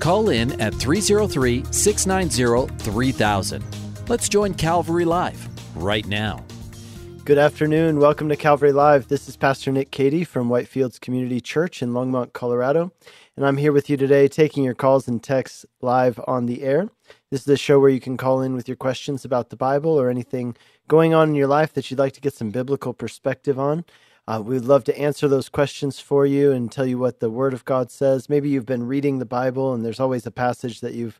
Call in at 303 690 3000. Let's join Calvary Live right now. Good afternoon. Welcome to Calvary Live. This is Pastor Nick Cady from Whitefields Community Church in Longmont, Colorado. And I'm here with you today taking your calls and texts live on the air. This is a show where you can call in with your questions about the Bible or anything going on in your life that you'd like to get some biblical perspective on. Uh, we'd love to answer those questions for you and tell you what the Word of God says. Maybe you've been reading the Bible and there's always a passage that you've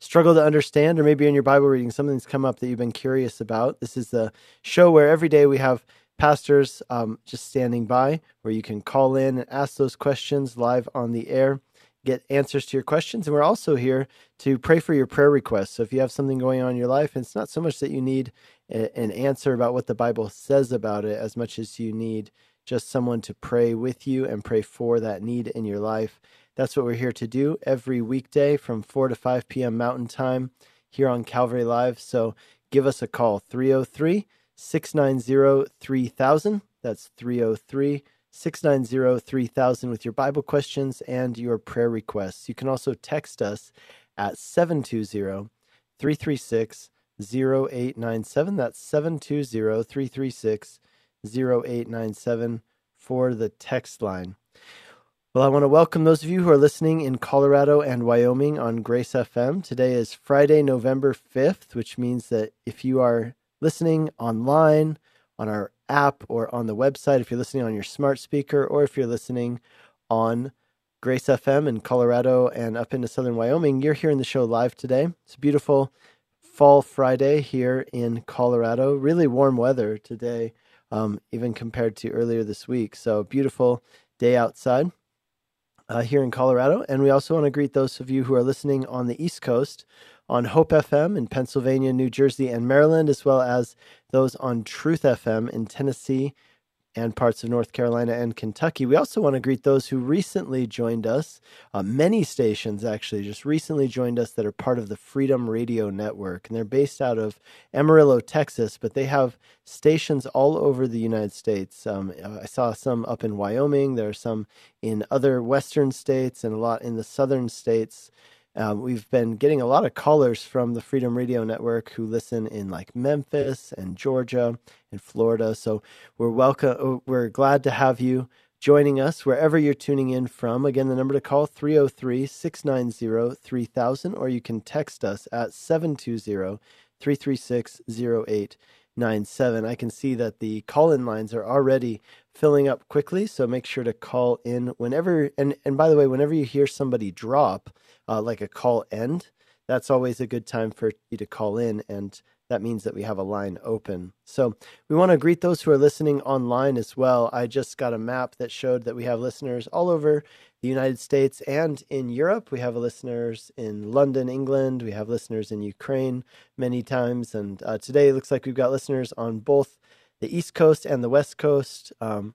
struggled to understand, or maybe in your Bible reading something's come up that you've been curious about. This is the show where every day we have pastors um, just standing by where you can call in and ask those questions live on the air get answers to your questions. And we're also here to pray for your prayer requests. So if you have something going on in your life, it's not so much that you need an answer about what the Bible says about it as much as you need just someone to pray with you and pray for that need in your life. That's what we're here to do every weekday from 4 to 5 p.m. Mountain Time here on Calvary Live. So give us a call 303 690 3000. That's 303 690 3000 with your Bible questions and your prayer requests. You can also text us at 720 336 0897. That's 720 336 0897 for the text line. Well, I want to welcome those of you who are listening in Colorado and Wyoming on Grace FM. Today is Friday, November 5th, which means that if you are listening online, on our app, or on the website, if you're listening on your smart speaker, or if you're listening on Grace FM in Colorado and up into southern Wyoming, you're hearing the show live today. It's a beautiful fall Friday here in Colorado. Really warm weather today, um, even compared to earlier this week. So, beautiful day outside uh, here in Colorado. And we also want to greet those of you who are listening on the East Coast on Hope FM in Pennsylvania, New Jersey, and Maryland, as well as those on Truth FM in Tennessee and parts of North Carolina and Kentucky. We also want to greet those who recently joined us. Uh, many stations actually just recently joined us that are part of the Freedom Radio Network. And they're based out of Amarillo, Texas, but they have stations all over the United States. Um, I saw some up in Wyoming, there are some in other western states, and a lot in the southern states. Um, we've been getting a lot of callers from the Freedom Radio Network who listen in like Memphis and Georgia and Florida. So we're welcome. Uh, we're glad to have you joining us wherever you're tuning in from. Again, the number to call 303 690 3000, or you can text us at 720 336 0897. I can see that the call in lines are already filling up quickly, so make sure to call in whenever. And, and by the way, whenever you hear somebody drop, uh, like a call end, that's always a good time for you to call in. And that means that we have a line open. So we want to greet those who are listening online as well. I just got a map that showed that we have listeners all over the United States and in Europe. We have listeners in London, England. We have listeners in Ukraine many times. And uh, today it looks like we've got listeners on both the East Coast and the West Coast. Um,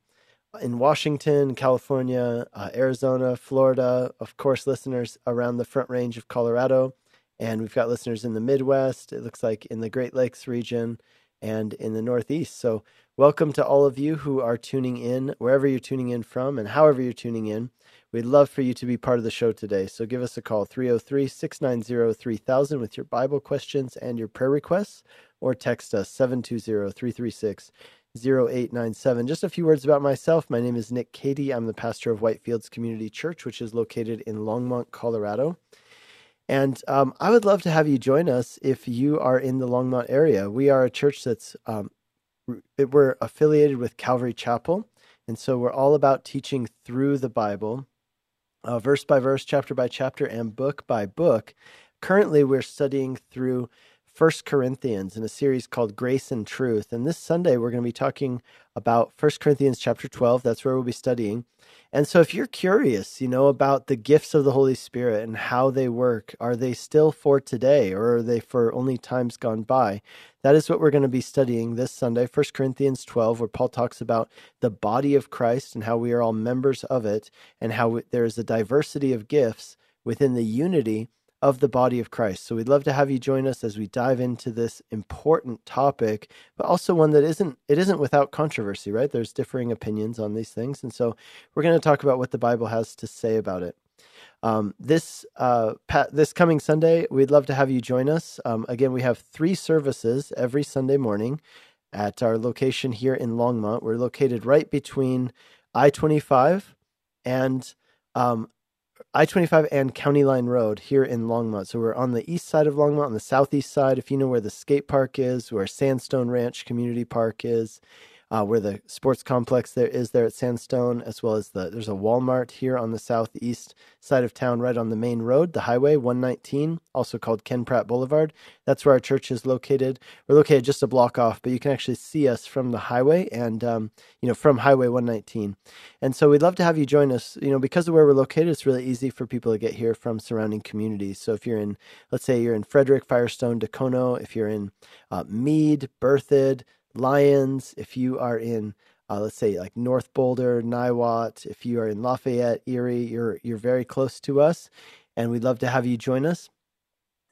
in Washington, California, uh, Arizona, Florida, of course, listeners around the Front Range of Colorado. And we've got listeners in the Midwest, it looks like in the Great Lakes region and in the Northeast. So, welcome to all of you who are tuning in, wherever you're tuning in from and however you're tuning in. We'd love for you to be part of the show today. So, give us a call 303 690 3000 with your Bible questions and your prayer requests, or text us 720 336 0897. Just a few words about myself. My name is Nick Cady. I'm the pastor of Whitefields Community Church, which is located in Longmont, Colorado. And um, I would love to have you join us if you are in the Longmont area. We are a church that's um, we're affiliated with Calvary Chapel, and so we're all about teaching through the Bible, uh, verse by verse, chapter by chapter, and book by book. Currently, we're studying through First Corinthians in a series called Grace and Truth. And this Sunday we're going to be talking about First Corinthians chapter 12. That's where we'll be studying. And so, if you're curious, you know, about the gifts of the Holy Spirit and how they work, are they still for today or are they for only times gone by? That is what we're going to be studying this Sunday, 1 Corinthians 12, where Paul talks about the body of Christ and how we are all members of it and how there is a diversity of gifts within the unity of the body of Christ. So we'd love to have you join us as we dive into this important topic, but also one that isn't it isn't without controversy, right? There's differing opinions on these things, and so we're going to talk about what the Bible has to say about it. Um, this uh, this coming Sunday, we'd love to have you join us. Um, again, we have three services every Sunday morning at our location here in Longmont. We're located right between I twenty five and um, I 25 and County Line Road here in Longmont. So we're on the east side of Longmont, on the southeast side. If you know where the skate park is, where Sandstone Ranch Community Park is, uh, where the sports complex there is there at Sandstone, as well as the there's a Walmart here on the southeast side of town, right on the main road, the highway 119, also called Ken Pratt Boulevard. That's where our church is located. We're located just a block off, but you can actually see us from the highway and um, you know from Highway 119. And so we'd love to have you join us. You know, because of where we're located, it's really easy for people to get here from surrounding communities. So if you're in, let's say you're in Frederick, Firestone, Dacono, if you're in uh, Mead, Berthoud, Lyons, if you are in uh, let's say like North Boulder, Niwot, if you are in Lafayette, Erie, you're you're very close to us, and we'd love to have you join us.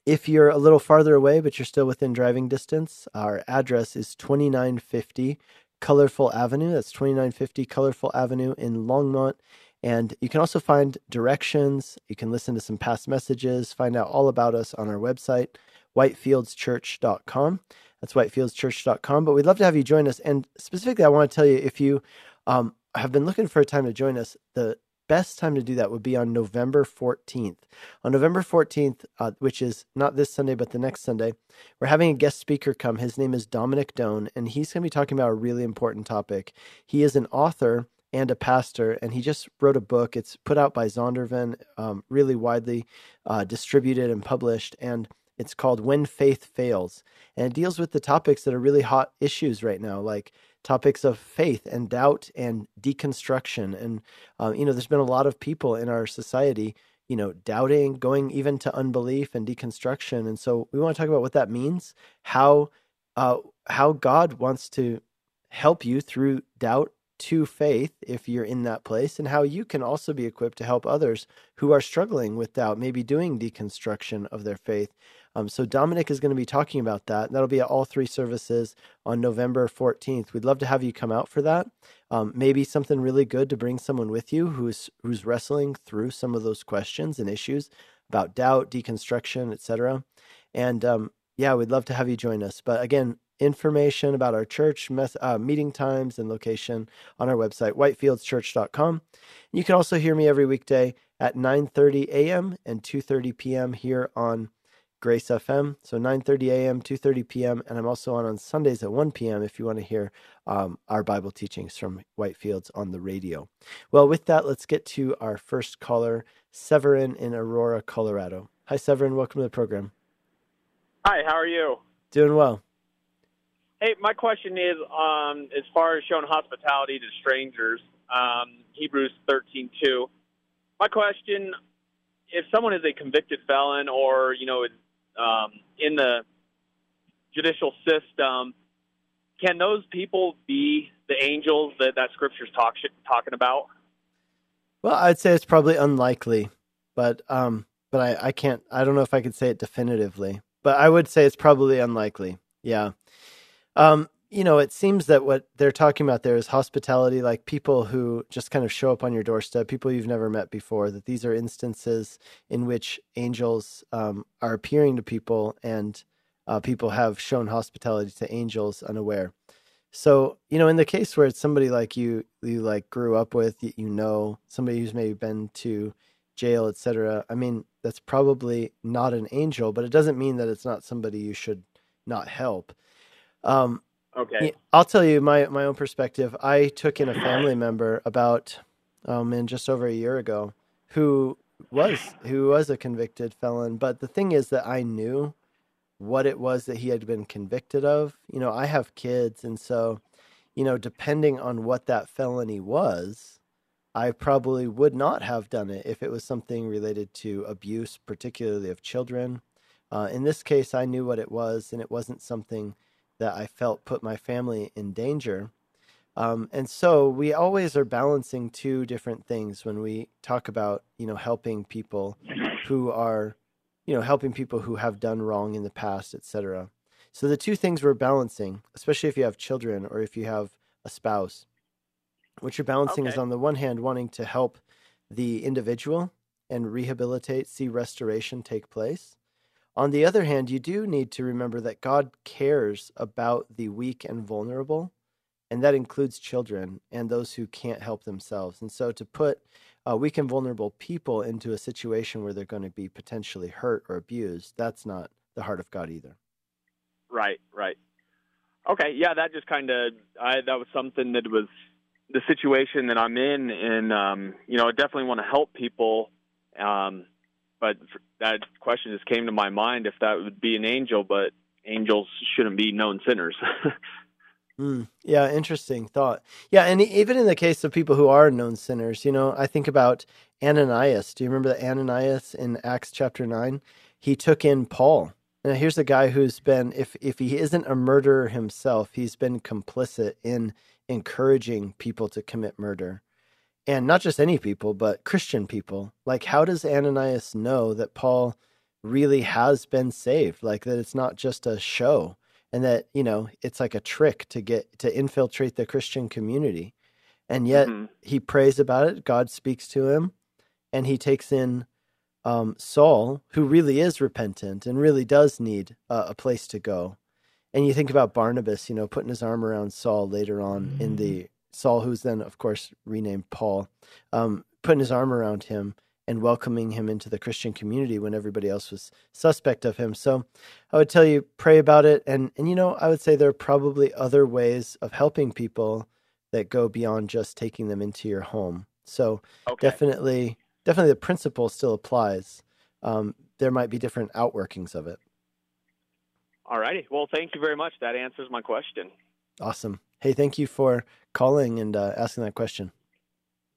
If you're a little farther away, but you're still within driving distance, our address is 2950 Colorful Avenue. That's 2950 Colorful Avenue in Longmont. And you can also find directions. You can listen to some past messages, find out all about us on our website, whitefieldschurch.com. That's whitefieldschurch.com. But we'd love to have you join us. And specifically, I want to tell you if you um, have been looking for a time to join us, the best time to do that would be on November 14th. On November 14th, uh, which is not this Sunday, but the next Sunday, we're having a guest speaker come. His name is Dominic Done, and he's going to be talking about a really important topic. He is an author and a pastor, and he just wrote a book. It's put out by Zondervan, um, really widely uh, distributed and published. And it's called When Faith Fails. And it deals with the topics that are really hot issues right now, like topics of faith and doubt and deconstruction. And, uh, you know, there's been a lot of people in our society, you know, doubting, going even to unbelief and deconstruction. And so we want to talk about what that means, how, uh, how God wants to help you through doubt to faith if you're in that place, and how you can also be equipped to help others who are struggling with doubt, maybe doing deconstruction of their faith. Um, so Dominic is going to be talking about that. And That'll be at all three services on November 14th. We'd love to have you come out for that. Um, maybe something really good to bring someone with you who's who's wrestling through some of those questions and issues about doubt, deconstruction, etc. And um, yeah, we'd love to have you join us. But again, information about our church uh, meeting times and location on our website whitefieldschurch.com you can also hear me every weekday at 9.30 a.m and 2.30 p.m here on grace fm so 9.30 a.m 2.30 p.m and i'm also on on sundays at 1 p.m if you want to hear um, our bible teachings from whitefields on the radio. Well with that let's get to our first caller severin in aurora colorado. Hi severin. Welcome to the program. Hi how are you? Doing well. Hey, my question is, um, as far as showing hospitality to strangers, um, Hebrews thirteen two. My question: If someone is a convicted felon, or you know, um, in the judicial system, can those people be the angels that that scripture's talk, talking about? Well, I'd say it's probably unlikely, but um, but I, I can't. I don't know if I could say it definitively, but I would say it's probably unlikely. Yeah. Um, you know, it seems that what they're talking about there is hospitality, like people who just kind of show up on your doorstep, people you've never met before. That these are instances in which angels um, are appearing to people, and uh, people have shown hospitality to angels unaware. So, you know, in the case where it's somebody like you, you like grew up with, you know, somebody who's maybe been to jail, etc. I mean, that's probably not an angel, but it doesn't mean that it's not somebody you should not help. Um, okay. I'll tell you my my own perspective. I took in a family member about oh man, just over a year ago, who was who was a convicted felon. But the thing is that I knew what it was that he had been convicted of. You know, I have kids, and so you know, depending on what that felony was, I probably would not have done it if it was something related to abuse, particularly of children. Uh, in this case, I knew what it was, and it wasn't something that I felt put my family in danger. Um, and so we always are balancing two different things when we talk about, you know, helping people who are, you know, helping people who have done wrong in the past, etc. So the two things we're balancing, especially if you have children or if you have a spouse, what you're balancing okay. is on the one hand wanting to help the individual and rehabilitate, see restoration take place. On the other hand, you do need to remember that God cares about the weak and vulnerable and that includes children and those who can't help themselves. And so to put uh, weak and vulnerable people into a situation where they're going to be potentially hurt or abused, that's not the heart of God either. Right, right. Okay, yeah, that just kind of that was something that was the situation that I'm in, and um, you know, I definitely want to help people. Um, but that question just came to my mind if that would be an angel, but angels shouldn't be known sinners. Mm, yeah, interesting thought. Yeah, and even in the case of people who are known sinners, you know, I think about Ananias. Do you remember that Ananias in Acts chapter 9? He took in Paul. Now, here's a guy who's been, if, if he isn't a murderer himself, he's been complicit in encouraging people to commit murder. And not just any people, but Christian people. Like, how does Ananias know that Paul really has been saved? Like, that it's not just a show? and that you know it's like a trick to get to infiltrate the christian community and yet mm-hmm. he prays about it god speaks to him and he takes in um, saul who really is repentant and really does need uh, a place to go and you think about barnabas you know putting his arm around saul later on mm-hmm. in the saul who's then of course renamed paul um, putting his arm around him and welcoming him into the Christian community when everybody else was suspect of him. So I would tell you pray about it and and you know I would say there are probably other ways of helping people that go beyond just taking them into your home. So okay. definitely definitely the principle still applies. Um, there might be different outworkings of it. All righty. Well, thank you very much. That answers my question. Awesome. Hey, thank you for calling and uh, asking that question.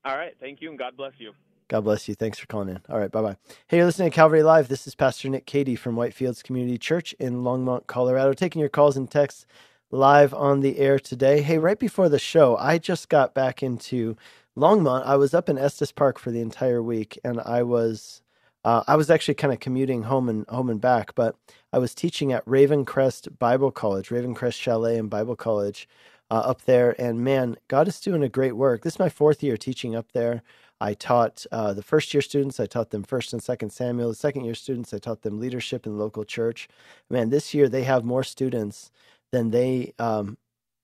All right. Thank you, and God bless you. God bless you. Thanks for calling in. All right, bye bye. Hey, you're listening to Calvary Live. This is Pastor Nick Cady from Whitefields Community Church in Longmont, Colorado, taking your calls and texts live on the air today. Hey, right before the show, I just got back into Longmont. I was up in Estes Park for the entire week, and I was uh, I was actually kind of commuting home and home and back, but I was teaching at Ravencrest Bible College, Ravencrest Chalet and Bible College uh, up there. And man, God is doing a great work. This is my fourth year teaching up there. I taught uh, the first year students, I taught them first and second Samuel. The second year students, I taught them leadership in the local church. Man, this year they have more students than they, um,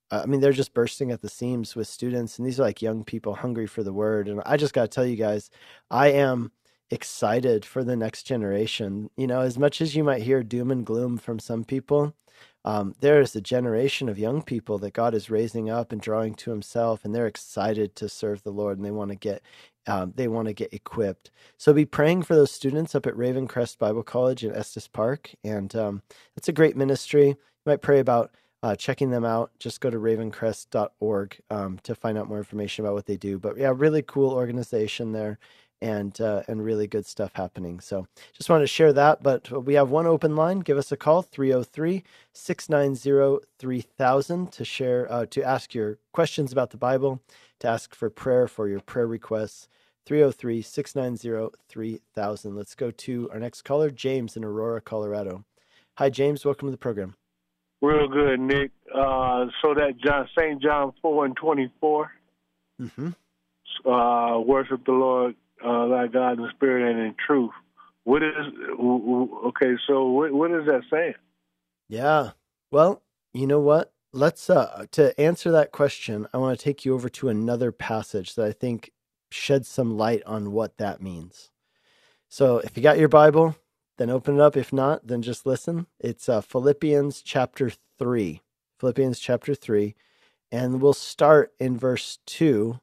I mean, they're just bursting at the seams with students. And these are like young people hungry for the word. And I just got to tell you guys, I am excited for the next generation. You know, as much as you might hear doom and gloom from some people, um, there is a generation of young people that God is raising up and drawing to Himself, and they're excited to serve the Lord, and they want to get um, they want to get equipped. So be praying for those students up at Ravencrest Bible College in Estes Park, and um, it's a great ministry. You might pray about uh, checking them out. Just go to ravencrest.org um, to find out more information about what they do. But yeah, really cool organization there, and uh, and really good stuff happening. So just wanted to share that. But we have one open line. Give us a call 303-690-3000 to share uh, to ask your questions about the Bible, to ask for prayer for your prayer requests. 303-690-3000. Let's go to our next caller, James in Aurora, Colorado. Hi James, welcome to the program. Real good, Nick. Uh, so that John St. John 4 and 24. Mm-hmm. Uh, worship the Lord uh, thy God in spirit and in truth. What is okay? So what, what is that saying? Yeah. Well, you know what? Let's uh to answer that question, I want to take you over to another passage that I think sheds some light on what that means. So, if you got your Bible, then open it up. If not, then just listen. It's uh, Philippians chapter 3. Philippians chapter 3. And we'll start in verse 2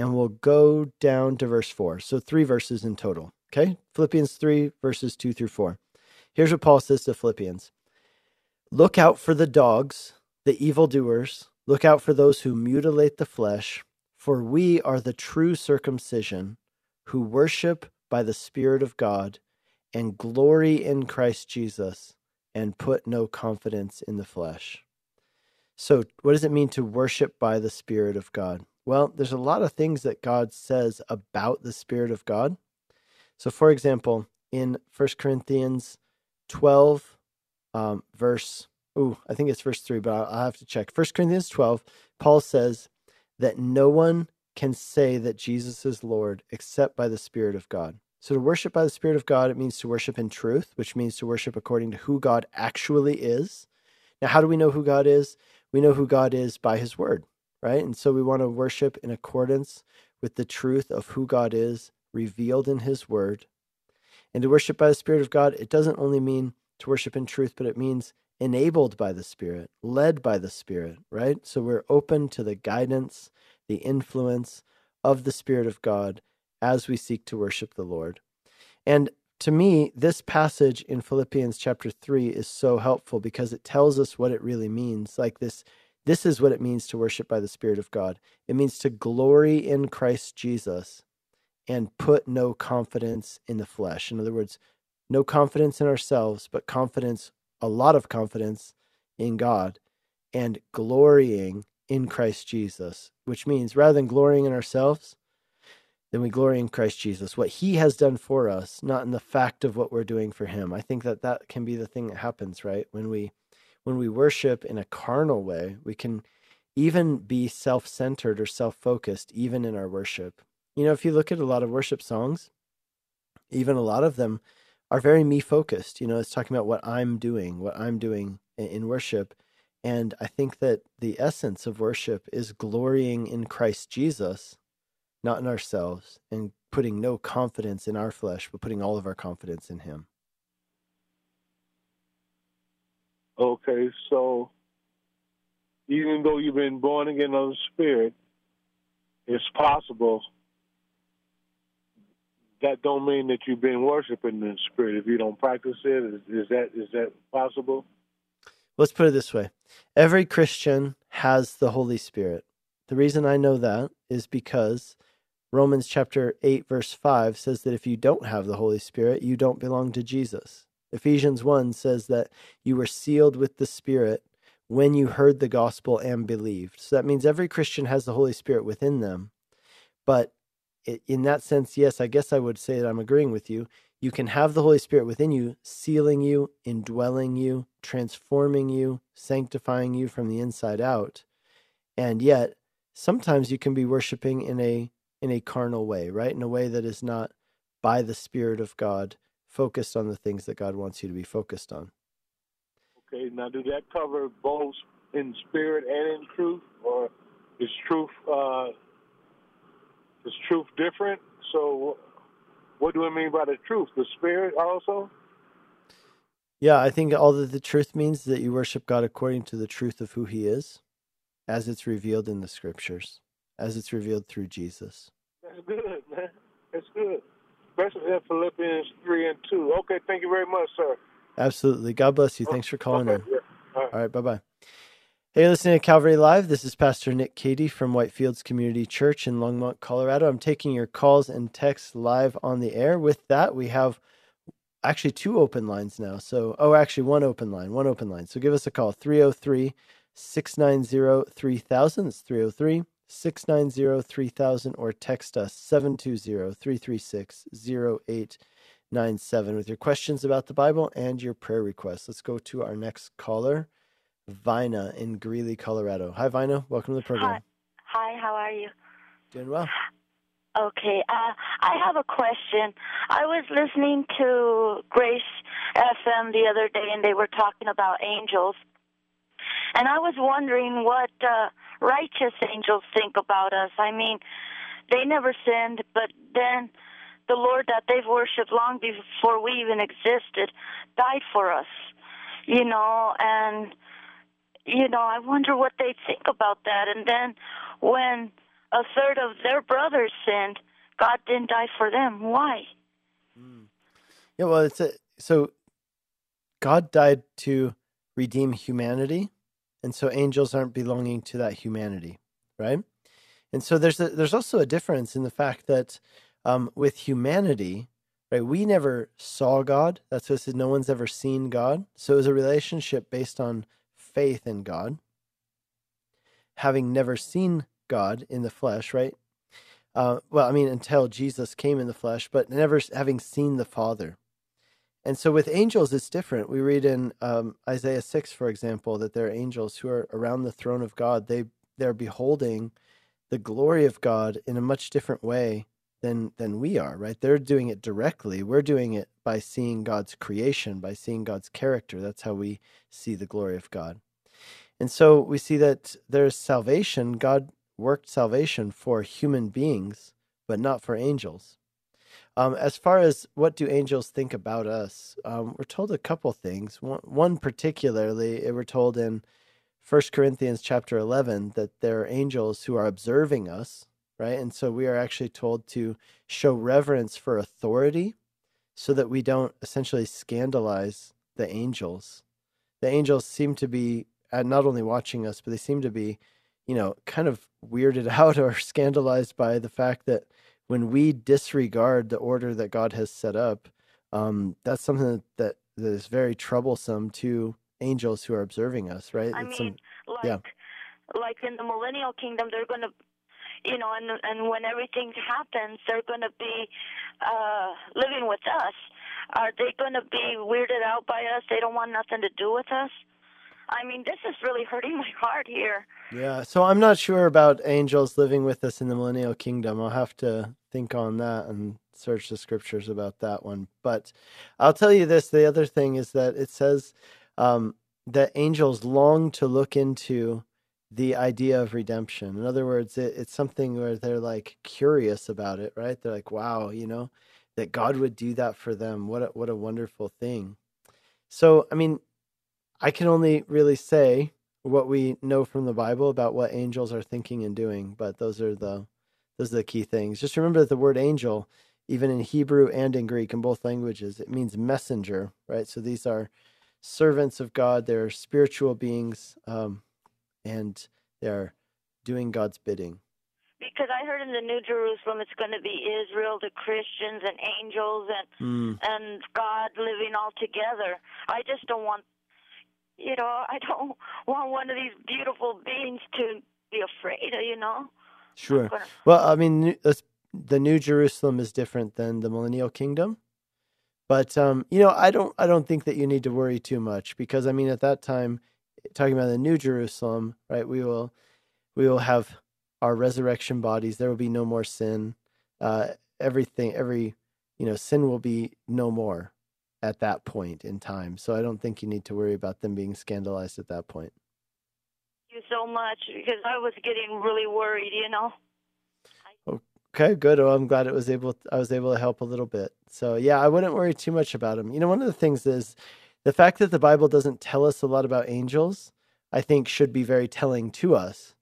and we'll go down to verse 4. So three verses in total. Okay? Philippians 3, verses 2 through 4. Here's what Paul says to Philippians Look out for the dogs, the evildoers, look out for those who mutilate the flesh, For we are the true circumcision who worship by the Spirit of God and glory in Christ Jesus and put no confidence in the flesh. So, what does it mean to worship by the Spirit of God? Well, there's a lot of things that God says about the Spirit of God. So, for example, in 1 Corinthians 12, um, verse, ooh, I think it's verse 3, but I'll, have to check. 1 Corinthians 12, Paul says that no one can say that Jesus is Lord except by the Spirit of God. So, to worship by the Spirit of God, it means to worship in truth, which means to worship according to who God actually is. Now, how do we know who God is? We know who God is by His Word, right? And so we want to worship in accordance with the truth of who God is revealed in His Word. And to worship by the Spirit of God, it doesn't only mean to worship in truth, but it means enabled by the Spirit, led by the Spirit, right? So we're open to the guidance, the influence of the Spirit of God as we seek to worship the Lord. And to me, this passage in Philippians chapter 3 is so helpful because it tells us what it really means. Like this, this is what it means to worship by the Spirit of God. It means to glory in Christ Jesus and put no confidence in the flesh. In other words, no confidence in ourselves, but confidence, a lot of confidence in God and glorying in Christ Jesus, which means rather than glorying in ourselves, then we glory in Christ Jesus, what he has done for us, not in the fact of what we're doing for him. I think that that can be the thing that happens, right? When we when we worship in a carnal way, we can even be self-centered or self-focused even in our worship. You know, if you look at a lot of worship songs, even a lot of them are very me focused. You know, it's talking about what I'm doing, what I'm doing in worship. And I think that the essence of worship is glorying in Christ Jesus not in ourselves, and putting no confidence in our flesh, but putting all of our confidence in Him. Okay, so even though you've been born again of the Spirit, it's possible. That don't mean that you've been worshiping the Spirit if you don't practice it. Is, is that is that possible? Let's put it this way: every Christian has the Holy Spirit. The reason I know that is because Romans chapter 8 verse 5 says that if you don't have the Holy Spirit, you don't belong to Jesus. Ephesians 1 says that you were sealed with the Spirit when you heard the gospel and believed. So that means every Christian has the Holy Spirit within them. But in that sense, yes, I guess I would say that I'm agreeing with you. You can have the Holy Spirit within you, sealing you, indwelling you, transforming you, sanctifying you from the inside out. And yet, sometimes you can be worshiping in a in a carnal way, right? In a way that is not by the Spirit of God, focused on the things that God wants you to be focused on. Okay, now do that cover both in spirit and in truth, or is truth uh, is truth different? So, what do we mean by the truth? The spirit also. Yeah, I think all that the truth means is that you worship God according to the truth of who He is, as it's revealed in the Scriptures as it's revealed through Jesus. That's good, man. That's good. Especially in Philippians 3 and 2. Okay, thank you very much, sir. Absolutely. God bless you. Thanks for calling okay, in. Yeah. All right, All right bye bye. Hey, listening to Calvary Live. This is Pastor Nick Cady from Whitefields Community Church in Longmont, Colorado. I'm taking your calls and texts live on the air. With that, we have actually two open lines now. So, oh, actually, one open line, one open line. So give us a call 303 690 3000. It's 303 690 3000 or text us 720 336 0897 with your questions about the Bible and your prayer requests. Let's go to our next caller, Vina in Greeley, Colorado. Hi, Vina. Welcome to the program. Hi, Hi how are you? Doing well. Okay, uh, I have a question. I was listening to Grace FM the other day, and they were talking about angels. And I was wondering what uh, righteous angels think about us. I mean, they never sinned, but then the Lord that they've worshipped long before we even existed died for us, you know, and, you know, I wonder what they think about that. And then when a third of their brothers sinned, God didn't die for them. Why? Mm. Yeah, well, it's a, so God died to redeem humanity and so angels aren't belonging to that humanity, right? And so there's a, there's also a difference in the fact that um, with humanity, right, we never saw God. That's what it says. No one's ever seen God. So it was a relationship based on faith in God. Having never seen God in the flesh, right? Uh, well, I mean, until Jesus came in the flesh, but never having seen the Father. And so with angels, it's different. We read in um, Isaiah 6, for example, that there are angels who are around the throne of God. They, they're beholding the glory of God in a much different way than, than we are, right? They're doing it directly. We're doing it by seeing God's creation, by seeing God's character. That's how we see the glory of God. And so we see that there's salvation. God worked salvation for human beings, but not for angels. Um, as far as what do angels think about us, um, we're told a couple things. One, one particularly, we're told in 1 Corinthians chapter 11 that there are angels who are observing us, right? And so we are actually told to show reverence for authority so that we don't essentially scandalize the angels. The angels seem to be uh, not only watching us, but they seem to be, you know, kind of weirded out or scandalized by the fact that when we disregard the order that God has set up, um, that's something that, that is very troublesome to angels who are observing us, right? I It's mean, some- like yeah. like in the millennial kingdom, they're going to, you know, and and when everything happens, they're going to be uh, living with us. Are they going to be weirded out by us? They don't want nothing to do with us. I mean, this is really hurting my heart here. Yeah, so I'm not sure about angels living with us in the millennial kingdom. I'll have to think on that and search the scriptures about that one. But I'll tell you this the other thing is that it says um, that angels long to look into the idea of redemption. In other words, it, it's something where they're like curious about it, right? They're like, wow, you know, that God would do that for them. What a, what a wonderful thing. So, I mean, I can only really say what we know from the Bible about what angels are thinking and doing, but those are the those are the key things. Just remember that the word angel, even in Hebrew and in Greek in both languages, it means messenger, right? So these are servants of God. They're spiritual beings, um, and they're doing God's bidding. Because I heard in the New Jerusalem it's going to be Israel, the Christians, and angels, and Mm, and God living all together. I just don't want, you know, I don't want one of these beautiful beings to be afraid. You know. Sure. Gonna- Well, I mean, the New Jerusalem is different than the Millennial Kingdom, but um, you know, I don't, I don't think that you need to worry too much because I mean, at that time, talking about the New Jerusalem, right? We will, we will have our resurrection bodies. There will be no more sin. Uh, everything, every, you know, sin will be no more at that point in time. So I don't think you need to worry about them being scandalized at that point. You so much because I was getting really worried. You know. Okay, good. Well, I'm glad it was able. I was able to help a little bit. So yeah, I wouldn't worry too much about them. You know, one of the things is the fact that the Bible doesn't tell us a lot about angels. I think should be very telling to us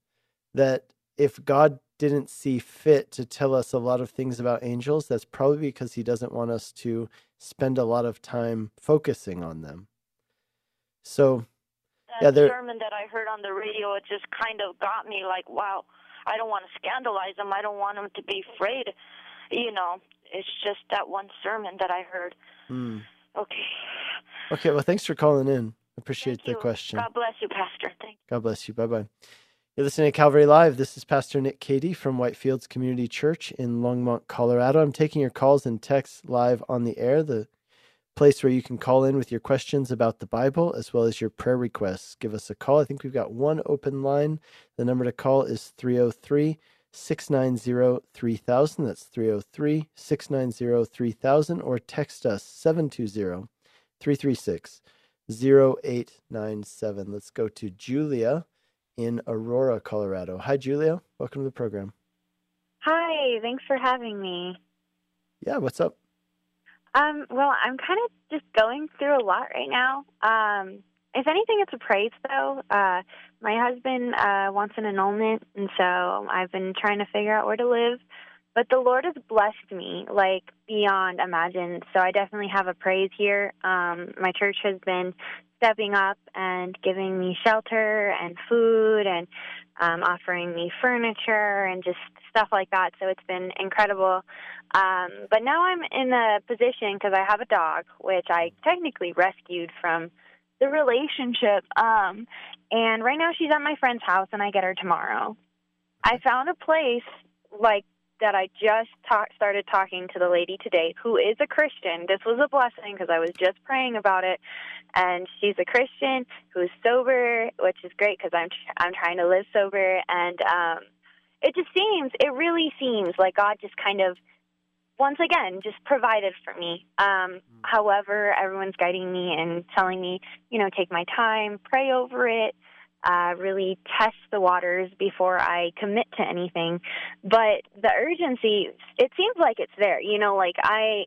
that if God didn't see fit to tell us a lot of things about angels, that's probably because He doesn't want us to spend a lot of time focusing on them. So Yeah, there- sermon that I heard on the radio, it just kind of got me like, wow, I don't want to scandalize them. I don't want them to be afraid. You know, it's just that one sermon that I heard. hmm. Okay. okay. Well, thanks for calling in. Appreciate Thank the you. question. God bless you, Pastor. Thank you. God bless you. Bye bye. You're listening to Calvary Live. This is Pastor Nick Cady from Whitefields Community Church in Longmont, Colorado. I'm taking your calls and texts live on the air, the place where you can call in with your questions about the Bible as well as your prayer requests. Give us a call. I think we've got one open line. The number to call is 303 690 3000. That's 303 690 3000. Or text us 720 336 0897. Let's go to Julia in Aurora, Colorado. Hi, Julia. Welcome to the program. Hi, thanks for having me. Yeah, what's up? Um, well, I'm kind of just going through a lot right now. Um, if anything, it's a praise, though. Uh, my husband uh, wants an annulment, and so I've been trying to figure out where to live. But the Lord has blessed me, like beyond imagine. So I definitely have a praise here. Um, my church has been stepping up and giving me shelter and food, and um, offering me furniture and just stuff like that. So it's been incredible. Um, but now I'm in a position because I have a dog, which I technically rescued from the relationship. Um, and right now she's at my friend's house, and I get her tomorrow. I found a place like that I just talk, started talking to the lady today who is a Christian. This was a blessing because I was just praying about it, and she's a Christian who's sober, which is great because I'm I'm trying to live sober, and um, it just seems it really seems like God just kind of once again just provided for me. Um, mm. However, everyone's guiding me and telling me, you know, take my time, pray over it uh, really test the waters before I commit to anything. But the urgency, it seems like it's there. You know, like I,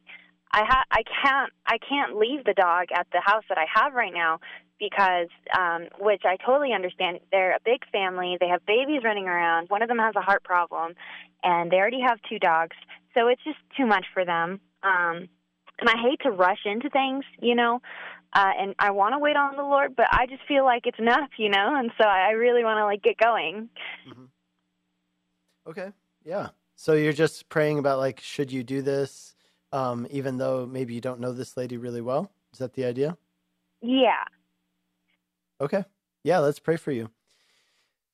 I ha- I can't, I can't leave the dog at the house that I have right now because, um, which I totally understand. They're a big family. They have babies running around. One of them has a heart problem, and they already have two dogs. So it's just too much for them. Um, and I hate to rush into things, you know uh, and I want to wait on the Lord, but I just feel like it's enough, you know, and so I really want to like get going. Mm-hmm. Okay, yeah. So you're just praying about like, should you do this, um, even though maybe you don't know this lady really well? Is that the idea? Yeah. Okay. Yeah, let's pray for you.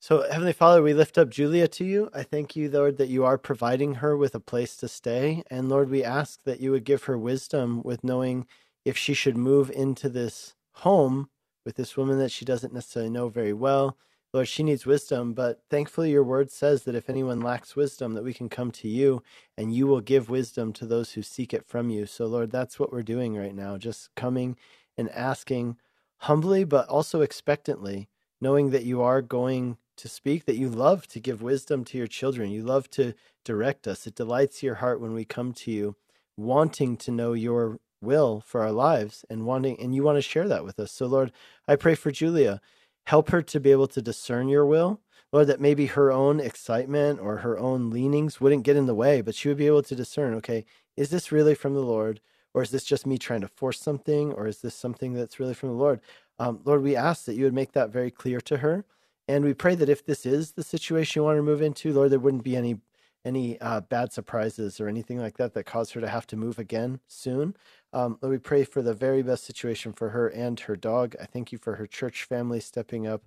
So, Heavenly Father, we lift up Julia to you. I thank you, Lord, that you are providing her with a place to stay. And Lord, we ask that you would give her wisdom with knowing if she should move into this home with this woman that she doesn't necessarily know very well. Lord, she needs wisdom, but thankfully your word says that if anyone lacks wisdom, that we can come to you and you will give wisdom to those who seek it from you. So, Lord, that's what we're doing right now, just coming and asking humbly, but also expectantly, knowing that you are going to speak, that you love to give wisdom to your children. You love to direct us. It delights your heart when we come to you, wanting to know your will for our lives and wanting and you want to share that with us. So Lord, I pray for Julia. Help her to be able to discern your will. Lord, that maybe her own excitement or her own leanings wouldn't get in the way, but she would be able to discern, okay, is this really from the Lord? Or is this just me trying to force something? Or is this something that's really from the Lord? Um, Lord, we ask that you would make that very clear to her. And we pray that if this is the situation you want to move into, Lord, there wouldn't be any any uh, bad surprises or anything like that that cause her to have to move again soon. Um, Lord, we pray for the very best situation for her and her dog. I thank you for her church family stepping up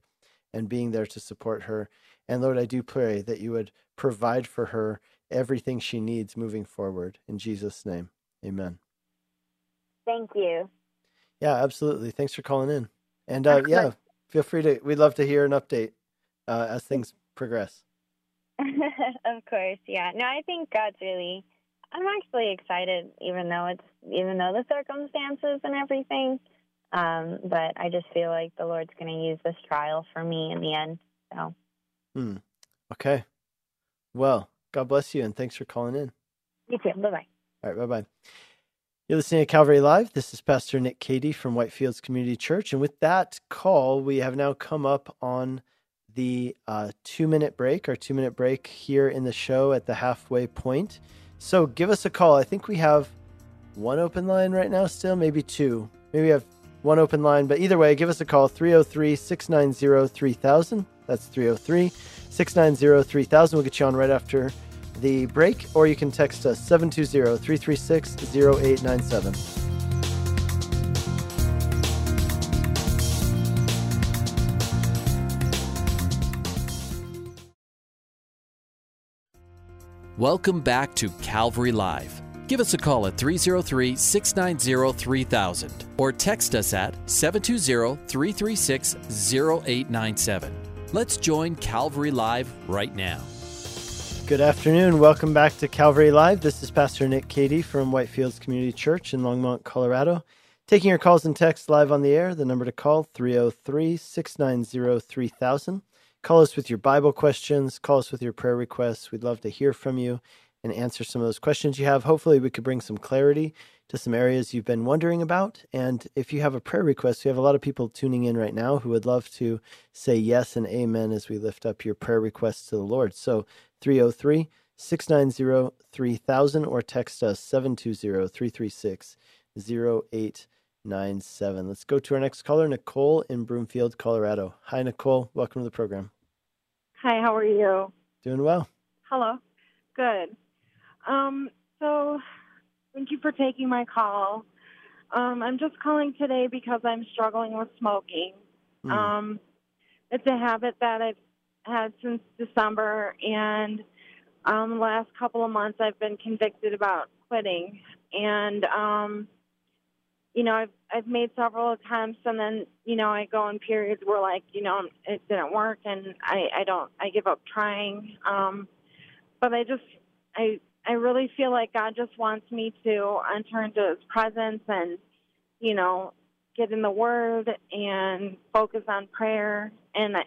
and being there to support her. And Lord, I do pray that you would provide for her everything she needs moving forward. In Jesus' name, amen. Thank you. Yeah, absolutely. Thanks for calling in. And uh, yeah, feel free to, we'd love to hear an update uh, as things progress. of course, yeah. No, I think God's really I'm actually excited, even though it's even though the circumstances and everything. Um, but I just feel like the Lord's going to use this trial for me in the end. So. Hmm. Okay. Well, God bless you, and thanks for calling in. You too. Bye bye. All right. Bye bye. You're listening to Calvary Live. This is Pastor Nick Cady from Whitefields Community Church. And with that call, we have now come up on the uh, two minute break, our two minute break here in the show at the halfway point. So give us a call. I think we have one open line right now still, maybe two. Maybe we have one open line, but either way, give us a call 303 690 3000. That's 303 690 3000. We'll get you on right after the break, or you can text us 720 336 0897. Welcome back to Calvary Live. Give us a call at 303 690 3000 or text us at 720 336 0897. Let's join Calvary Live right now. Good afternoon. Welcome back to Calvary Live. This is Pastor Nick Cady from Whitefields Community Church in Longmont, Colorado. Taking your calls and texts live on the air. The number to call 303 690 3000. Call us with your Bible questions, call us with your prayer requests. We'd love to hear from you and answer some of those questions you have. Hopefully, we could bring some clarity to some areas you've been wondering about. And if you have a prayer request, we have a lot of people tuning in right now who would love to say yes and amen as we lift up your prayer requests to the Lord. So 303 690 3000 or text us 720 336 0897. Let's go to our next caller, Nicole in Broomfield, Colorado. Hi, Nicole. Welcome to the program. Hi, how are you? Doing well. Hello. Good. Um, so, thank you for taking my call. Um, I'm just calling today because I'm struggling with smoking. Mm. Um, it's a habit that I've had since December, and um, the last couple of months I've been convicted about quitting. And um, you know, I've I've made several attempts, and then you know, I go in periods where like you know it didn't work, and I I don't I give up trying. Um, but I just I I really feel like God just wants me to enter into His presence and you know get in the Word and focus on prayer, and I,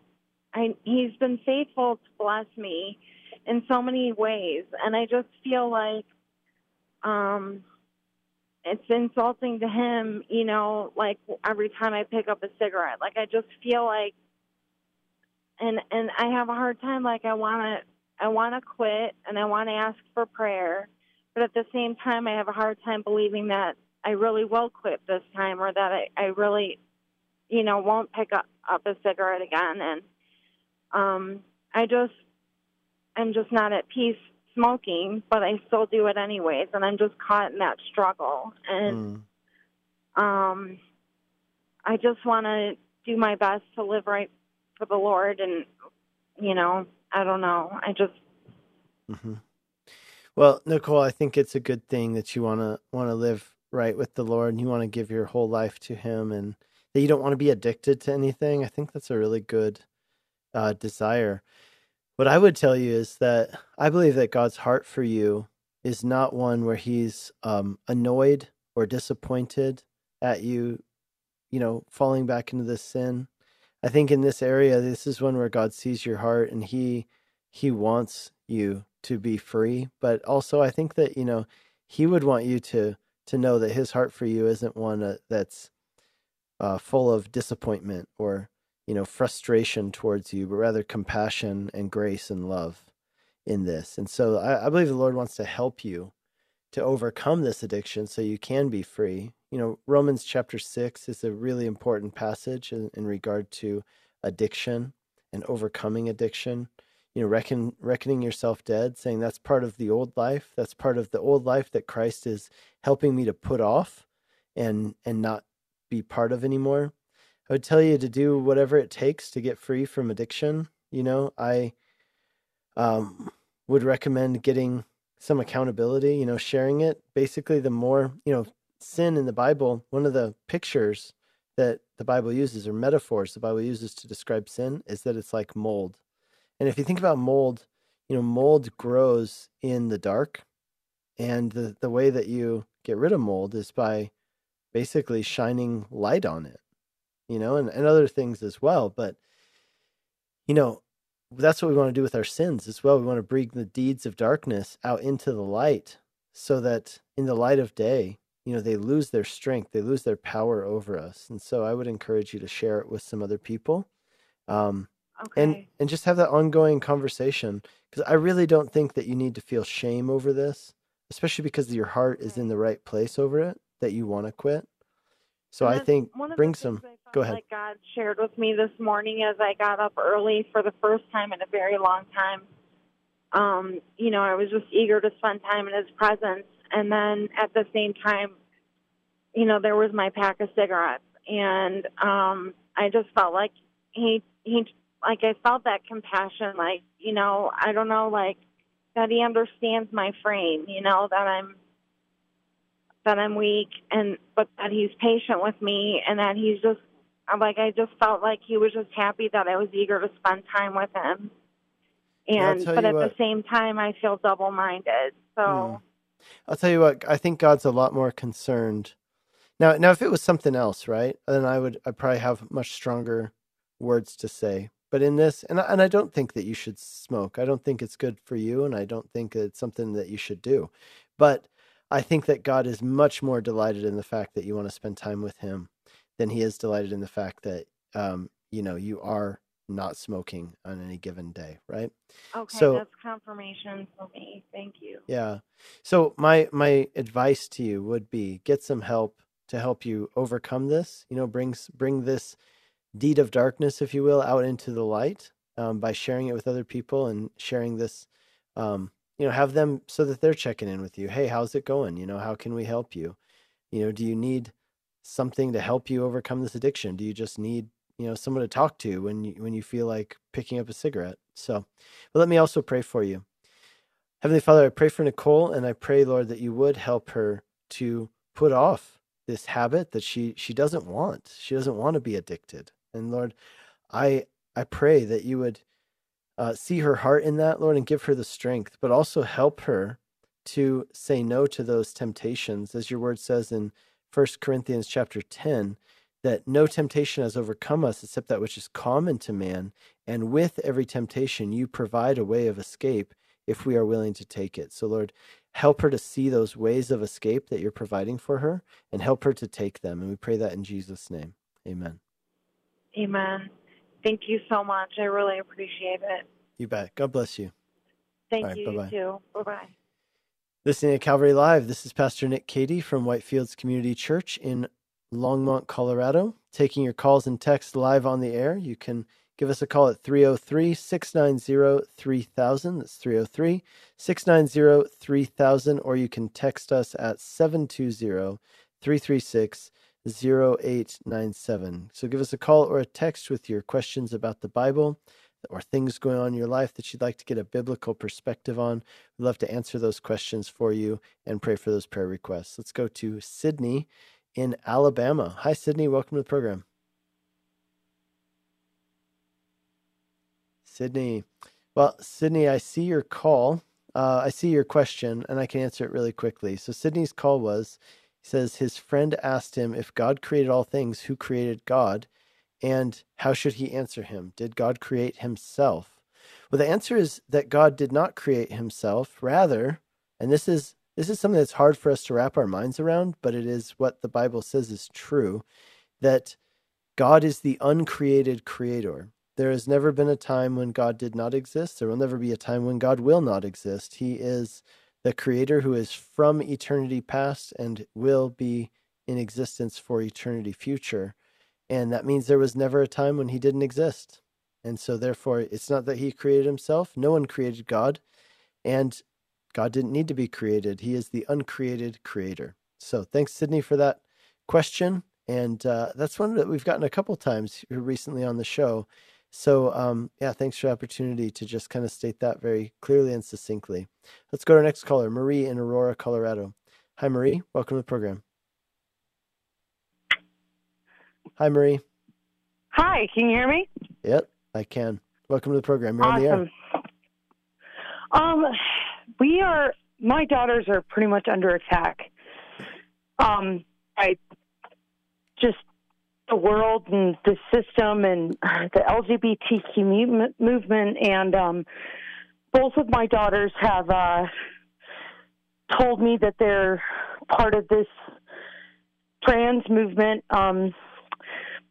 I He's been faithful to bless me in so many ways, and I just feel like um it's insulting to him, you know, like every time I pick up a cigarette. Like I just feel like and and I have a hard time like I want to I want to quit and I want to ask for prayer, but at the same time I have a hard time believing that I really will quit this time or that I I really you know won't pick up up a cigarette again and um I just I'm just not at peace smoking, but I still do it anyways, and I'm just caught in that struggle. And Mm. um, I just want to do my best to live right for the Lord, and you know, I don't know. I just hmm Well, Nicole, I think it's a good thing that you want to want to live right with the Lord and you want to give your whole life to Him, and that you don't want to be addicted to anything. I think that's a really good uh, desire. What I would tell you is that I believe that God's heart for you is not one where He's um, annoyed or disappointed at you, you know, falling back into this sin. I think in this area, this is one where God sees your heart and He He wants you to be free. But also, I think that you know He would want you to to know that His heart for you isn't one uh, that's uh, full of disappointment or you know frustration towards you, but rather compassion and grace and love in this. And so, I, I believe the Lord wants to help you to overcome this addiction so you can be free. You know, Romans chapter 6 is a really important passage in, in regard to addiction and overcoming addiction. You know, reckon, reckoning yourself dead, saying that's part of the old life. That's part of the old life that Christ is helping me to put off and and not be part of anymore. I would tell you to do whatever it takes to get free from addiction. You know, I um, would recommend getting some accountability, you know, sharing it. Basically, the more, you know, sin in the Bible, one of the pictures that the Bible uses or metaphors the Bible uses to describe sin is that it's like mold. And if you think about mold, you know, mold grows in the dark. And the, the way that you get rid of mold is by basically shining light on it, you know, and, and other things as well. But, you know, that's what we want to do with our sins as well. We want to bring the deeds of darkness out into the light so that in the light of day, you know, they lose their strength, they lose their power over us. And so I would encourage you to share it with some other people. Um, okay. and and just have that ongoing conversation because I really don't think that you need to feel shame over this, especially because your heart is in the right place over it that you want to quit. So And I think one of the bring some. Go ahead. Like God shared with me this morning as I got up early for the first time in a very long time. Um, you know, I was just eager to spend time in His presence, and then at the same time, you know, there was my pack of cigarettes, and um, I just felt like he he like I felt that compassion, like you know, I don't know, like that He understands my frame, you know, that I'm that I'm weak and but that he's patient with me and that he's just like I just felt like he was just happy that I was eager to spend time with him. And but at what. the same time I feel double minded. So Mm. I'll tell you what. I think God's a lot more concerned. Now, now, if it was something else, right, then I would, I probably have much stronger words to say. But in this, and I, and I don't think that you should smoke. I don't think it's good for you, and I don't think it's something that you should do. But I think that God is much more delighted in the fact that you want to spend time with Him than He is delighted in the fact that, um, you know, you are not smoking on any given day, right? okay, So- that's confirmation for me. Thank you. Yeah. So my my advice to you would be get some help to help you overcome this. You know, brings bring this deed of darkness, if you will, out into the light. um, by sharing it with other people and sharing this. Um, you know, have them so that they're checking in with you. Hey, how's it going? You know, how can we help you? You know, do you need something to help you overcome this addiction? Do you just need you know someone to talk to when you when you feel like picking up a cigarette? So, but let me also pray for you. Heavenly Father, I pray for Nicole and I pray, Lord, that you would help her to put off this habit that she she doesn't want. She doesn't want to be addicted. And Lord, I I pray that you would uh, see her heart in that, Lord, and give her the strength, but also help her to say no to those temptations, as your word says in First Corinthians chapter 10, that no temptation has overcome us except that which is common to man, and with every temptation you provide a way of escape if we are willing to take it. So, Lord, help her to see those ways of escape that you're providing for her and help her to take them. And we pray that in Jesus' name. Amen. Amen. Thank you so much. I really appreciate it. You bet. God bless you. Thank right, you bye-bye. too. Bye bye. Listening to Calvary Live, this is Pastor Nick Cady from Whitefields Community Church in Longmont, Colorado. Taking your calls and texts live on the air. You can give us a call at 303 690 3000. That's 303 690 3000. Or you can text us at 720 336 0897. So give us a call or a text with your questions about the Bible or things going on in your life that you'd like to get a biblical perspective on. We'd love to answer those questions for you and pray for those prayer requests. Let's go to Sydney in Alabama. Hi, Sydney. Welcome to the program. Sydney. Well, Sydney, I see your call. Uh, I see your question, and I can answer it really quickly. So, Sydney's call was he says his friend asked him if God created all things, who created God? And how should he answer him? Did God create himself? Well, the answer is that God did not create himself. Rather, and this is this is something that's hard for us to wrap our minds around, but it is what the Bible says is true that God is the uncreated creator. There has never been a time when God did not exist. There will never be a time when God will not exist. He is the creator who is from eternity past and will be in existence for eternity future. And that means there was never a time when he didn't exist. And so, therefore, it's not that he created himself. No one created God. And God didn't need to be created. He is the uncreated creator. So, thanks, Sydney, for that question. And uh, that's one that we've gotten a couple times recently on the show. So, um, yeah, thanks for the opportunity to just kind of state that very clearly and succinctly. Let's go to our next caller, Marie in Aurora, Colorado. Hi, Marie. Welcome to the program. Hi, Marie. Hi, can you hear me? Yep, I can. Welcome to the program. You're awesome. on the air. Um, we are. My daughters are pretty much under attack. Um, I just the world and the system and the LGBTQ movement, and um, both of my daughters have uh, told me that they're part of this trans movement. Um,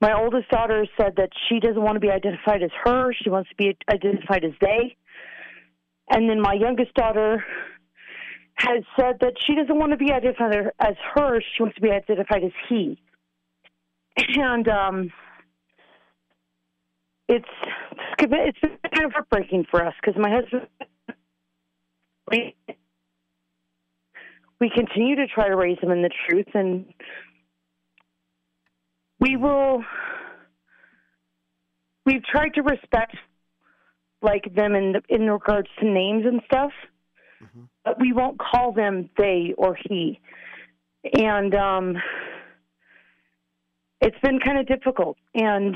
my oldest daughter said that she doesn't want to be identified as her; she wants to be identified as they. And then my youngest daughter has said that she doesn't want to be identified as her; she wants to be identified as he and um, it's it's been kind of heartbreaking for us because my husband we, we continue to try to raise them in the truth, and we will. We've tried to respect like them in the, in regards to names and stuff, mm-hmm. but we won't call them they or he, and um it's been kind of difficult. And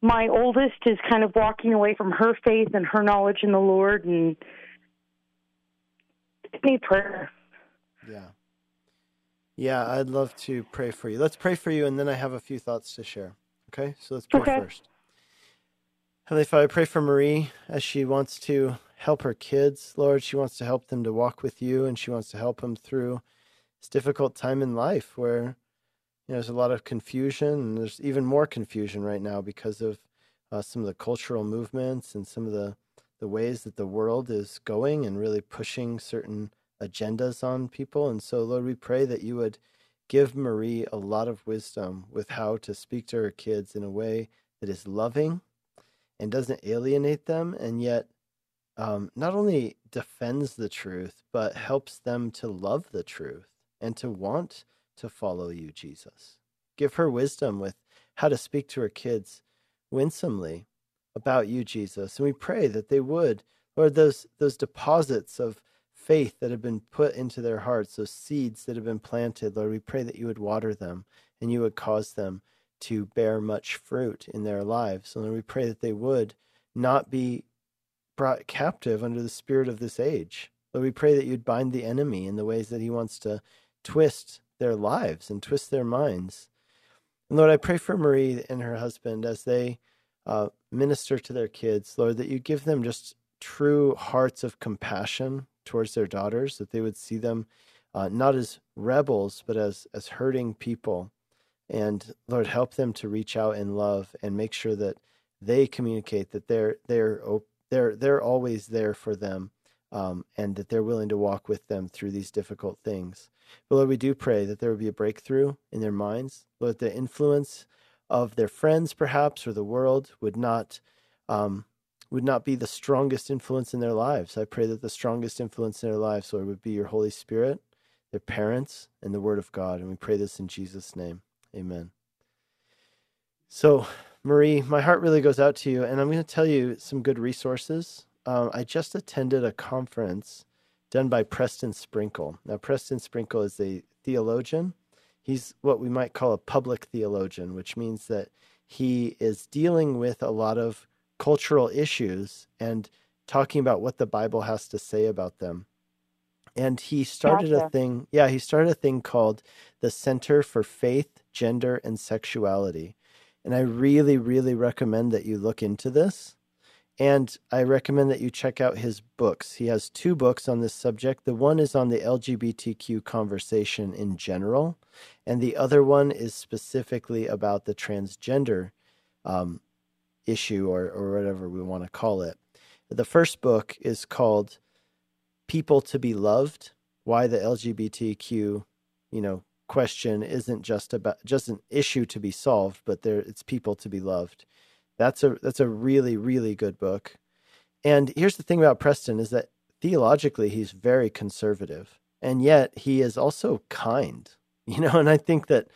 my oldest is kind of walking away from her faith and her knowledge in the Lord, and need prayer. Yeah. Yeah, I'd love to pray for you. Let's pray for you, and then I have a few thoughts to share. Okay, so let's pray okay. first. Heavenly Father, I pray for Marie as she wants to help her kids. Lord, she wants to help them to walk with you, and she wants to help them through this difficult time in life where know, there's a lot of confusion, and there's even more confusion right now because of uh, some of the cultural movements and some of the the ways that the world is going and really pushing certain agendas on people. And so, Lord, we pray that you would give Marie a lot of wisdom with how to speak to her kids in a way that is loving and doesn't alienate them, and yet um, not only defends the truth, but helps them to love the truth and to want to follow you, Jesus. Give her wisdom with how to speak to her kids winsomely about you, Jesus. And we pray that they would, Lord, those those deposits of faith that have been put into their hearts, those seeds that have been planted, Lord, we pray that you would water them and you would cause them to bear much fruit in their lives. And we pray that they would not be brought captive under the spirit of this age. Lord, we pray that you'd bind the enemy in the ways that he wants to twist their lives and twist their minds. And Lord, I pray for Marie and her husband as they uh, minister to their kids, Lord, that you give them just true hearts of compassion towards their daughters, that they would see them uh, not as rebels, but as as hurting people and Lord, help them to reach out in love and make sure that they communicate that they're they're they're they're always there for them, um, and that they're willing to walk with them through these difficult things. But Lord, we do pray that there would be a breakthrough in their minds. Lord, the influence of their friends, perhaps, or the world would not um, would not be the strongest influence in their lives. I pray that the strongest influence in their lives, Lord, would be your Holy Spirit, their parents, and the Word of God. And we pray this in Jesus' name. Amen. So, Marie, my heart really goes out to you, and I'm going to tell you some good resources. Um, I just attended a conference done by Preston Sprinkle. Now, Preston Sprinkle is a theologian. He's what we might call a public theologian, which means that he is dealing with a lot of cultural issues and talking about what the Bible has to say about them and he started gotcha. a thing yeah he started a thing called the center for faith gender and sexuality and i really really recommend that you look into this and i recommend that you check out his books. He has two books on this subject. The one is on the lgbtq conversation in general and the other one is specifically about the transgender um, issue or, or whatever we want to call it. The first book is called people to be loved, why the LGBTQ, you know, question isn't just about just an issue to be solved, but there it's people to be loved. That's a that's a really really good book. And here's the thing about Preston is that theologically he's very conservative, and yet he is also kind. You know, and I think that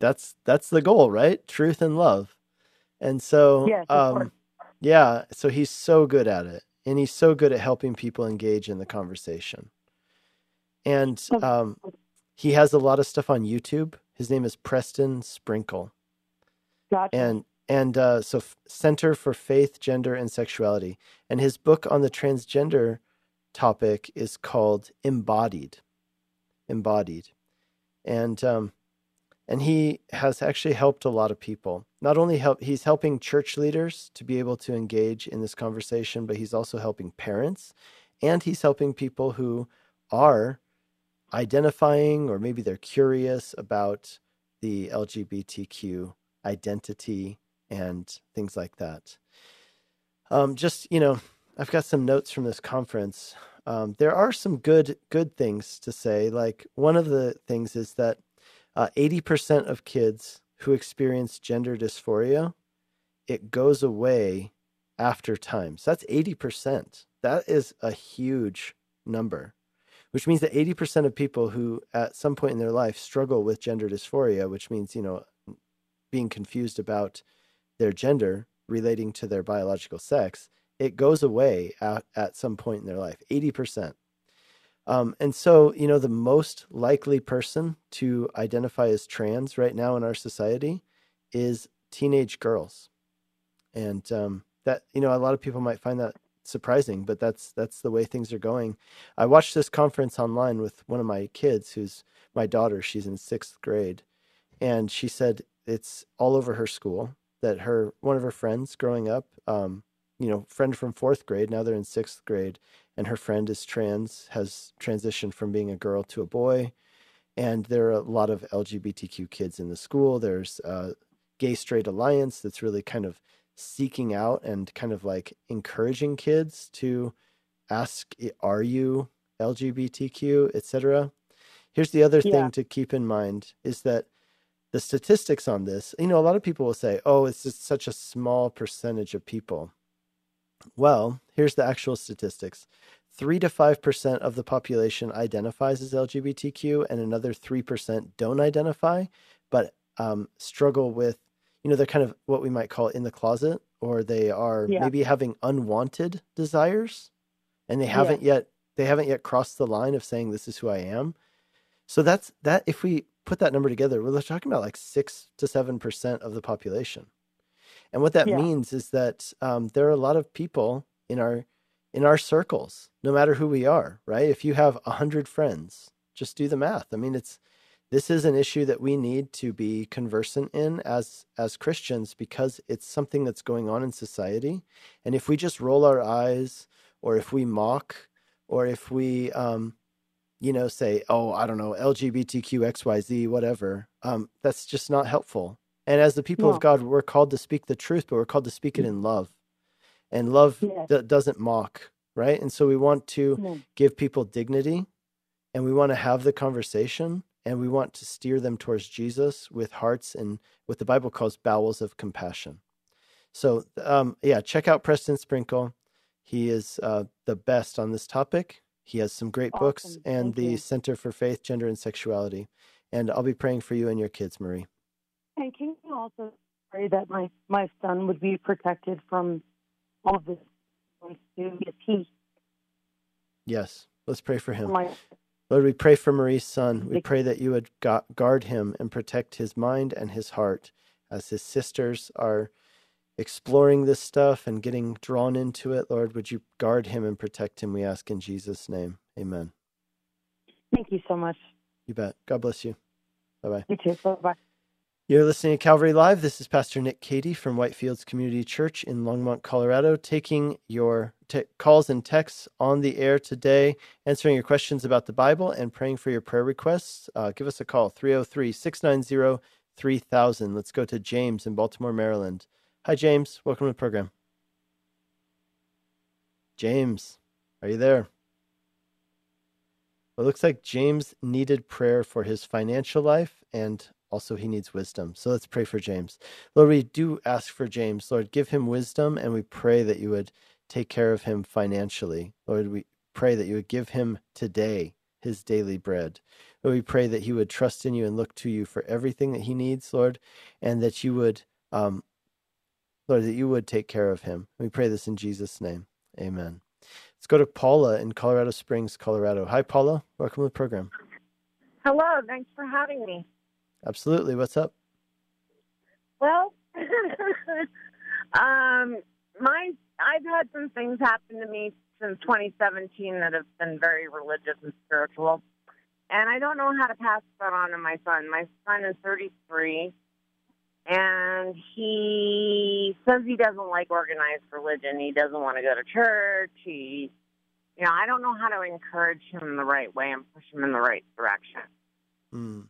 that's that's the goal, right? Truth and love. And so yes, um yeah, so he's so good at it and he's so good at helping people engage in the conversation. And um, he has a lot of stuff on YouTube. His name is Preston Sprinkle. Gotcha. And and uh, so Center for Faith, Gender, and Sexuality. And his book on the transgender topic is called Embodied. Embodied. And um, and he has actually helped a lot of people not only help he's helping church leaders to be able to engage in this conversation but he's also helping parents and he's helping people who are identifying or maybe they're curious about the lgbtq identity and things like that um, just you know i've got some notes from this conference um, there are some good good things to say like one of the things is that uh, 80% of kids who experience gender dysphoria, it goes away after time. So that's 80%. That is a huge number, which means that 80% of people who at some point in their life struggle with gender dysphoria, which means, you know, being confused about their gender relating to their biological sex, it goes away at, at some point in their life. 80%. Um, and so, you know, the most likely person to identify as trans right now in our society is teenage girls. And um, that, you know, a lot of people might find that surprising, but that's that's the way things are going. I watched this conference online with one of my kids, who's my daughter. She's in sixth grade, and she said it's all over her school that her one of her friends growing up, um, you know, friend from fourth grade, now they're in sixth grade, and her friend is trans, has transitioned from being a girl to a boy. And there are a lot of LGBTQ kids in the school. There's a Gay Straight Alliance that's really kind of seeking out and kind of like encouraging kids to ask, Are you LGBTQ, etc. Here's the other yeah. thing to keep in mind is that the statistics on this, you know, a lot of people will say, oh, it's just such a small percentage of people. Well, here's the actual statistics 3 to 5% of the population identifies as LGBTQ, and another 3% don't identify, but um, struggle with, you know, they're kind of what we might call in the closet, or they are yeah. maybe having unwanted desires, and they haven't yeah. yet they haven't yet crossed the line of saying this is who I am. So that's that. If we put that number together, we're talking about like six to seven percent of the population. And what that yeah. means is that um, there are a lot of people in our in our circles, no matter who we are, right? If you have a hundred friends, just do the math. I mean, it's this is an issue that we need to be conversant in as as Christians because it's something that's going on in society. And if we just roll our eyes, or if we mock, or if we um, you know, say, oh, I don't know, LGBTQ, XYZ, whatever, um, that's just not helpful. And as the people of God, we're called to speak the truth, but we're called to speak it in love. And love yes. d- doesn't mock, right? And so we want to give people dignity and we want to have the conversation and we want to steer them towards Jesus with hearts and what the Bible calls bowels of compassion. So, um, yeah, check out Preston Sprinkle. He is uh, the best on this topic. He has some great awesome. books and Thank the you. Center for Faith, Gender, and Sexuality. And I'll be praying for you and your kids, Marie. And can you also pray that my, my son would be protected from all this? He... Yes, let's pray for him. My... Lord, we pray for Marie's son. We pray that you would guard him and protect his mind and his heart as his sisters are exploring this stuff and getting drawn into it, Lord, would you guard him and protect him? We ask in Jesus' name. Amen. Thank you so much. You bet. God bless you. Bye bye. You too. Bye bye. You're listening to Calvary Live. This is Pastor Nick Cady from Whitefields Community Church in Longmont, Colorado, taking your t- calls and texts on the air today, answering your questions about the Bible and praying for your prayer requests. Uh, give us a call, 303 690 3000. Let's go to James in Baltimore, Maryland. Hi, James. Welcome to the program. James, are you there? Well, it looks like James needed prayer for his financial life and also he needs wisdom. So let's pray for James. Lord, we do ask for James. Lord, give him wisdom and we pray that you would take care of him financially. Lord, we pray that you would give him today his daily bread. Lord, we pray that he would trust in you and look to you for everything that he needs, Lord, and that you would um, Lord, that you would take care of him. We pray this in Jesus' name. Amen. Let's go to Paula in Colorado Springs, Colorado. Hi, Paula. Welcome to the program. Hello. Thanks for having me. Absolutely. What's up? Well, um, my I've had some things happen to me since 2017 that have been very religious and spiritual, and I don't know how to pass that on to my son. My son is 33 and he says he doesn't like organized religion. He doesn't want to go to church. He, you know, I don't know how to encourage him in the right way and push him in the right direction. Mm.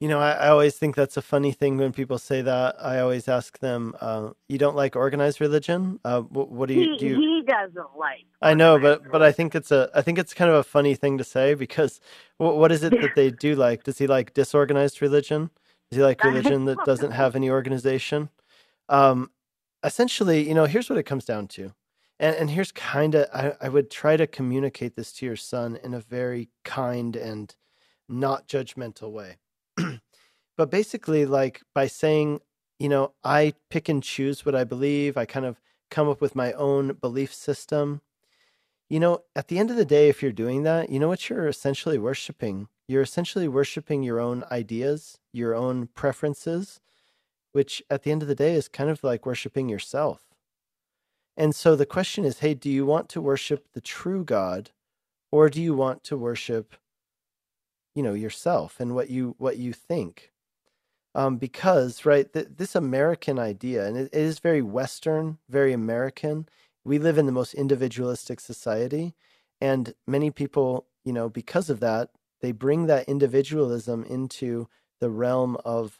You know, I, I, always think that's a funny thing when people say that. I always ask them, uh, "You don't like organized religion? Uh, what, what, do you he, do?" You... He doesn't like. I know, but religion. but I think it's a I think it's kind of a funny thing to say because what, what is it that they do like? Does he like disorganized religion? Is he like religion that doesn't have any organization? Um, essentially, you know, here's what it comes down to. And, and here's kind of, I, I would try to communicate this to your son in a very kind and not judgmental way. but basically, like by saying, you know, I pick and choose what I believe, I kind of come up with my own belief system. You know, at the end of the day, if you're doing that, you know what you're essentially worshiping? You're essentially worshiping your own ideas, your own preferences, which at the end of the day is kind of like worshiping yourself. And so the question is hey, do you want to worship the true God or do you want to worship you know yourself and what you what you think um, because right th- this american idea and it, it is very western very american we live in the most individualistic society and many people you know because of that they bring that individualism into the realm of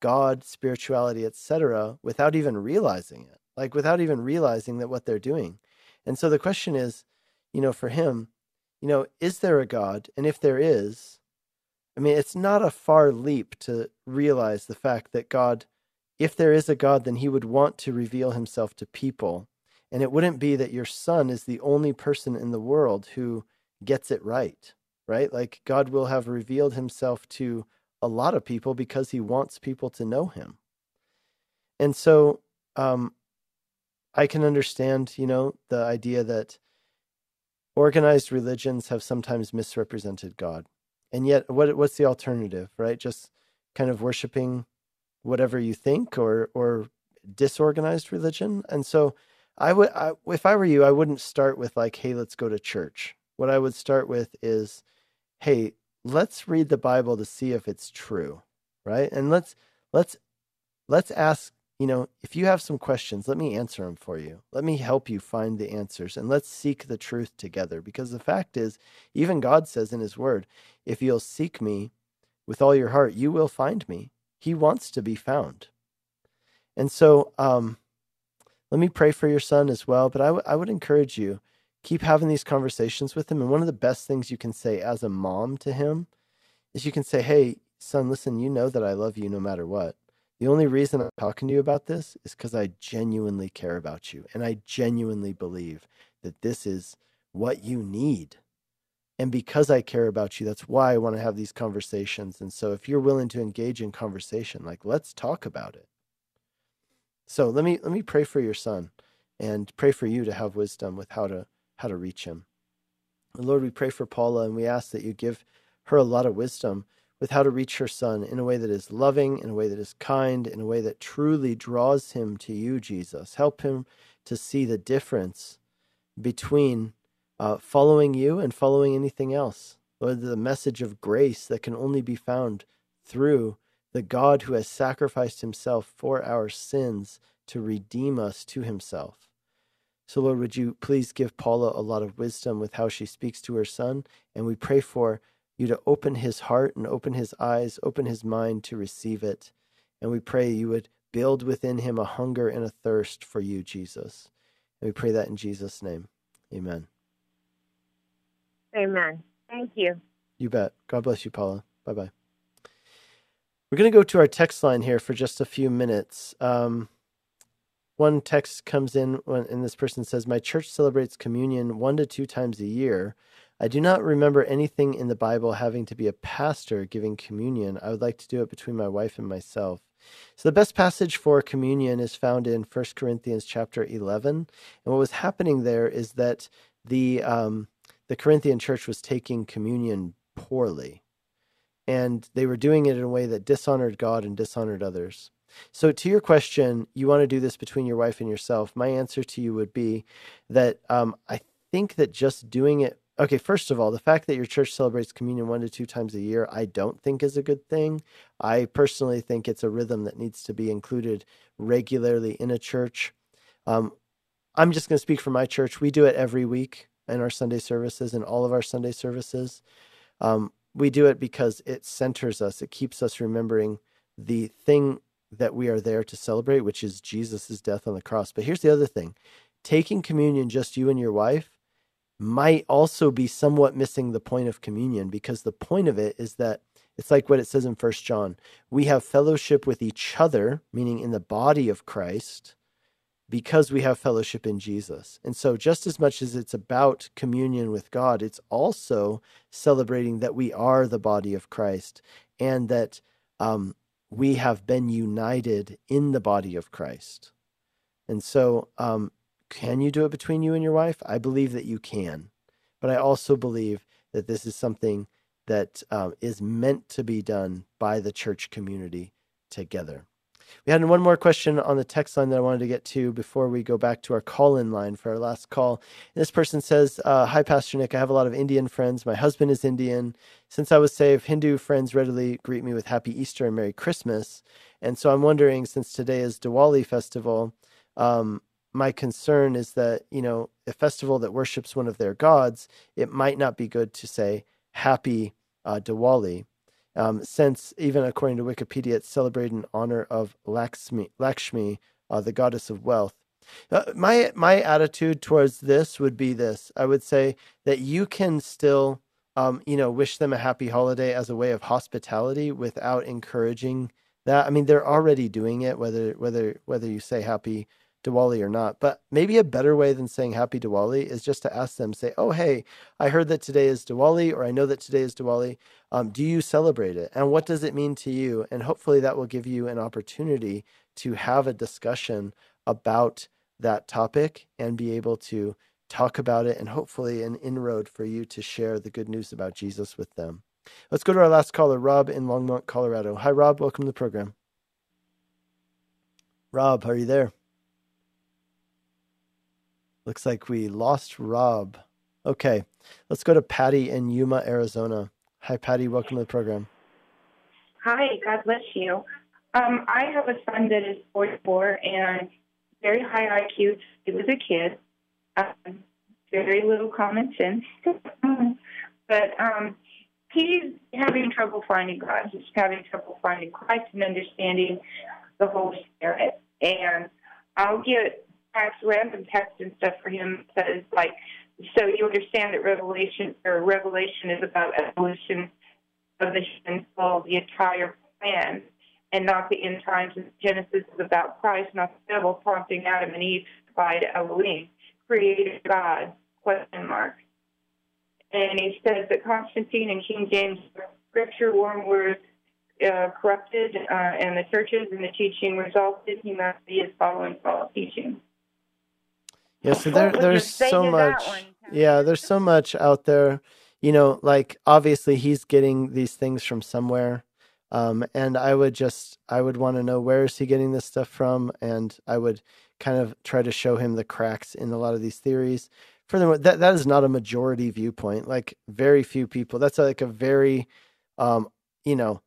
God, spirituality, etc., without even realizing it, like without even realizing that what they're doing. And so the question is, you know, for him, you know, is there a God? And if there is, I mean, it's not a far leap to realize the fact that God, if there is a God, then he would want to reveal himself to people. And it wouldn't be that your son is the only person in the world who gets it right, right? Like God will have revealed himself to a lot of people because he wants people to know him. And so um, I can understand, you know, the idea that organized religions have sometimes misrepresented God. And yet, what what's the alternative, right? Just kind of worshiping whatever you think, or or disorganized religion. And so, I would, I, if I were you, I wouldn't start with like, "Hey, let's go to church." What I would start with is, "Hey, let's read the Bible to see if it's true, right? And let's let's let's ask you know, if you have some questions, let me answer them for you. Let me help you find the answers and let's seek the truth together. Because the fact is, even God says in His Word, if you'll seek me with all your heart, you will find me. He wants to be found. And so, um, let me pray for your son as well. But I, w- I would encourage you, keep having these conversations with him. And one of the best things you can say as a mom to him is you can say, Hey, son, listen, you know that I love you no matter what. The only reason I'm talking to you about this is because I genuinely care about you and I genuinely believe that this is what you need. And because I care about you, that's why I want to have these conversations. And so if you're willing to engage in conversation, like let's talk about it. So let me let me pray for your son and pray for you to have wisdom with how to how to reach him. And Lord, we pray for Paula and we ask that you give her a lot of wisdom with how to reach her son in a way that is loving, in a way that is kind, in a way that truly draws him to you, Jesus. Help him to see the difference between uh, following you and following anything else. Lord, the message of grace that can only be found through the God who has sacrificed himself for our sins to redeem us to himself. So, Lord, would you please give Paula a lot of wisdom with how she speaks to her son? And we pray for you to open his heart and open his eyes, open his mind to receive it. And we pray you would build within him a hunger and a thirst for you, Jesus. And we pray that in Jesus' name. Amen. Amen. Thank you. You bet. God bless you, Paula. Bye bye. We're going to go to our text line here for just a few minutes. Um, one text comes in, when, and this person says, My church celebrates communion one to two times a year. I do not remember anything in the Bible having to be a pastor giving communion. I would like to do it between my wife and myself. So the best passage for communion is found in 1 Corinthians chapter 11. And what was happening there is that the um, the Corinthian church was taking communion poorly. And they were doing it in a way that dishonored God and dishonored others. So, to your question, you want to do this between your wife and yourself. My answer to you would be that um, I think that just doing it okay, first of all, the fact that your church celebrates communion one to two times a year, I don't think is a good thing. I personally think it's a rhythm that needs to be included regularly in a church. Um, I'm just going to speak for my church. We do it every week in our Sunday services, in all of our Sunday services. Um, we do it because it centers us, it keeps us remembering the thing that we are there to celebrate, which is Jesus' death on the cross. But here's the other thing taking communion, just you and your wife, might also be somewhat missing the point of communion because the point of it is that it's like what it says in First John. We have fellowship with each other, meaning in the body of Christ, because we have fellowship in Jesus. And so, just as much as it's about communion with God, it's also celebrating that we are the body of Christ and that um, we have been united in the body of Christ. And so, um, can you do it between you and your wife? I believe that you can. But I also believe that this is something that um, is meant to be done by the church community together. We had one more question on the text line that I wanted to get to before we go back to our call in line for our last call. And this person says, uh, Hi, Pastor Nick. I have a lot of Indian friends. My husband is Indian. Since I was saved, Hindu friends readily greet me with Happy Easter and Merry Christmas. And so I'm wondering, since today is Diwali festival, um, my concern is that you know a festival that worships one of their gods, it might not be good to say Happy uh, Diwali, um, since even according to Wikipedia, it's celebrated in honor of Lakshmi, Lakshmi uh, the goddess of wealth. Uh, my my attitude towards this would be this: I would say that you can still um, you know, wish them a happy holiday as a way of hospitality without encouraging that. I mean, they're already doing it, whether whether whether you say happy Diwali or not. But maybe a better way than saying happy Diwali is just to ask them, say, oh, hey, I heard that today is Diwali, or I know that today is Diwali. Um, do you celebrate it? And what does it mean to you? And hopefully that will give you an opportunity to have a discussion about that topic and be able to talk about it and hopefully an inroad for you to share the good news about Jesus with them. Let's go to our last caller, Rob in Longmont, Colorado. Hi, Rob. Welcome to the program. Rob, are you there? Looks like we lost Rob. Okay, let's go to Patty in Yuma, Arizona. Hi, Patty. Welcome to the program. Hi, God bless you. Um, I have a son that is 44 and very high IQ. He was a kid, um, very little common sense. but um, he's having trouble finding God. He's having trouble finding Christ and understanding the Holy Spirit. And I'll get text, random text and stuff for him says like, so you understand that Revelation or Revelation is about evolution of the human soul, the entire plan, and not the end times. And Genesis is about Christ, not the devil prompting Adam and Eve to fight Elohim, created God? Question mark. And he says that Constantine and King James Scripture were uh, corrupted, uh, and the churches and the teaching resulted. Humanity is following false teaching. Yeah, so there, there's so much. Yeah, there's so much out there. You know, like obviously he's getting these things from somewhere. Um, and I would just, I would want to know where is he getting this stuff from, and I would kind of try to show him the cracks in a lot of these theories. Furthermore, that that is not a majority viewpoint. Like very few people. That's like a very, um, you know,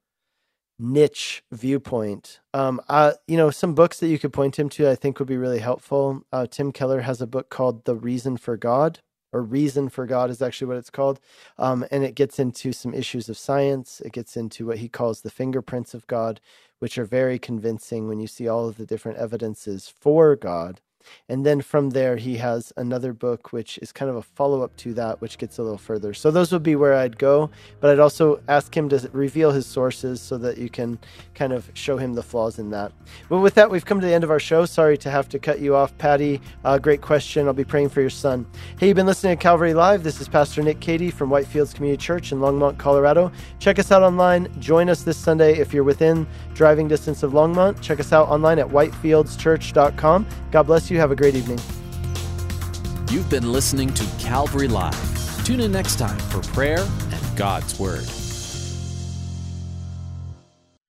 niche viewpoint. Um, uh, you know, some books that you could point him to, I think would be really helpful. Uh, Tim Keller has a book called The Reason for God, or Reason for God is actually what it's called. Um, and it gets into some issues of science. It gets into what he calls the fingerprints of God, which are very convincing when you see all of the different evidences for God. And then from there, he has another book, which is kind of a follow up to that, which gets a little further. So those would be where I'd go. But I'd also ask him to reveal his sources so that you can kind of show him the flaws in that. But with that, we've come to the end of our show. Sorry to have to cut you off, Patty. Uh, great question. I'll be praying for your son. Hey, you've been listening to Calvary Live. This is Pastor Nick Cady from Whitefields Community Church in Longmont, Colorado. Check us out online. Join us this Sunday if you're within driving distance of Longmont. Check us out online at whitefieldschurch.com. God bless you. Have a great evening. You've been listening to Calvary Live. Tune in next time for prayer and God's Word.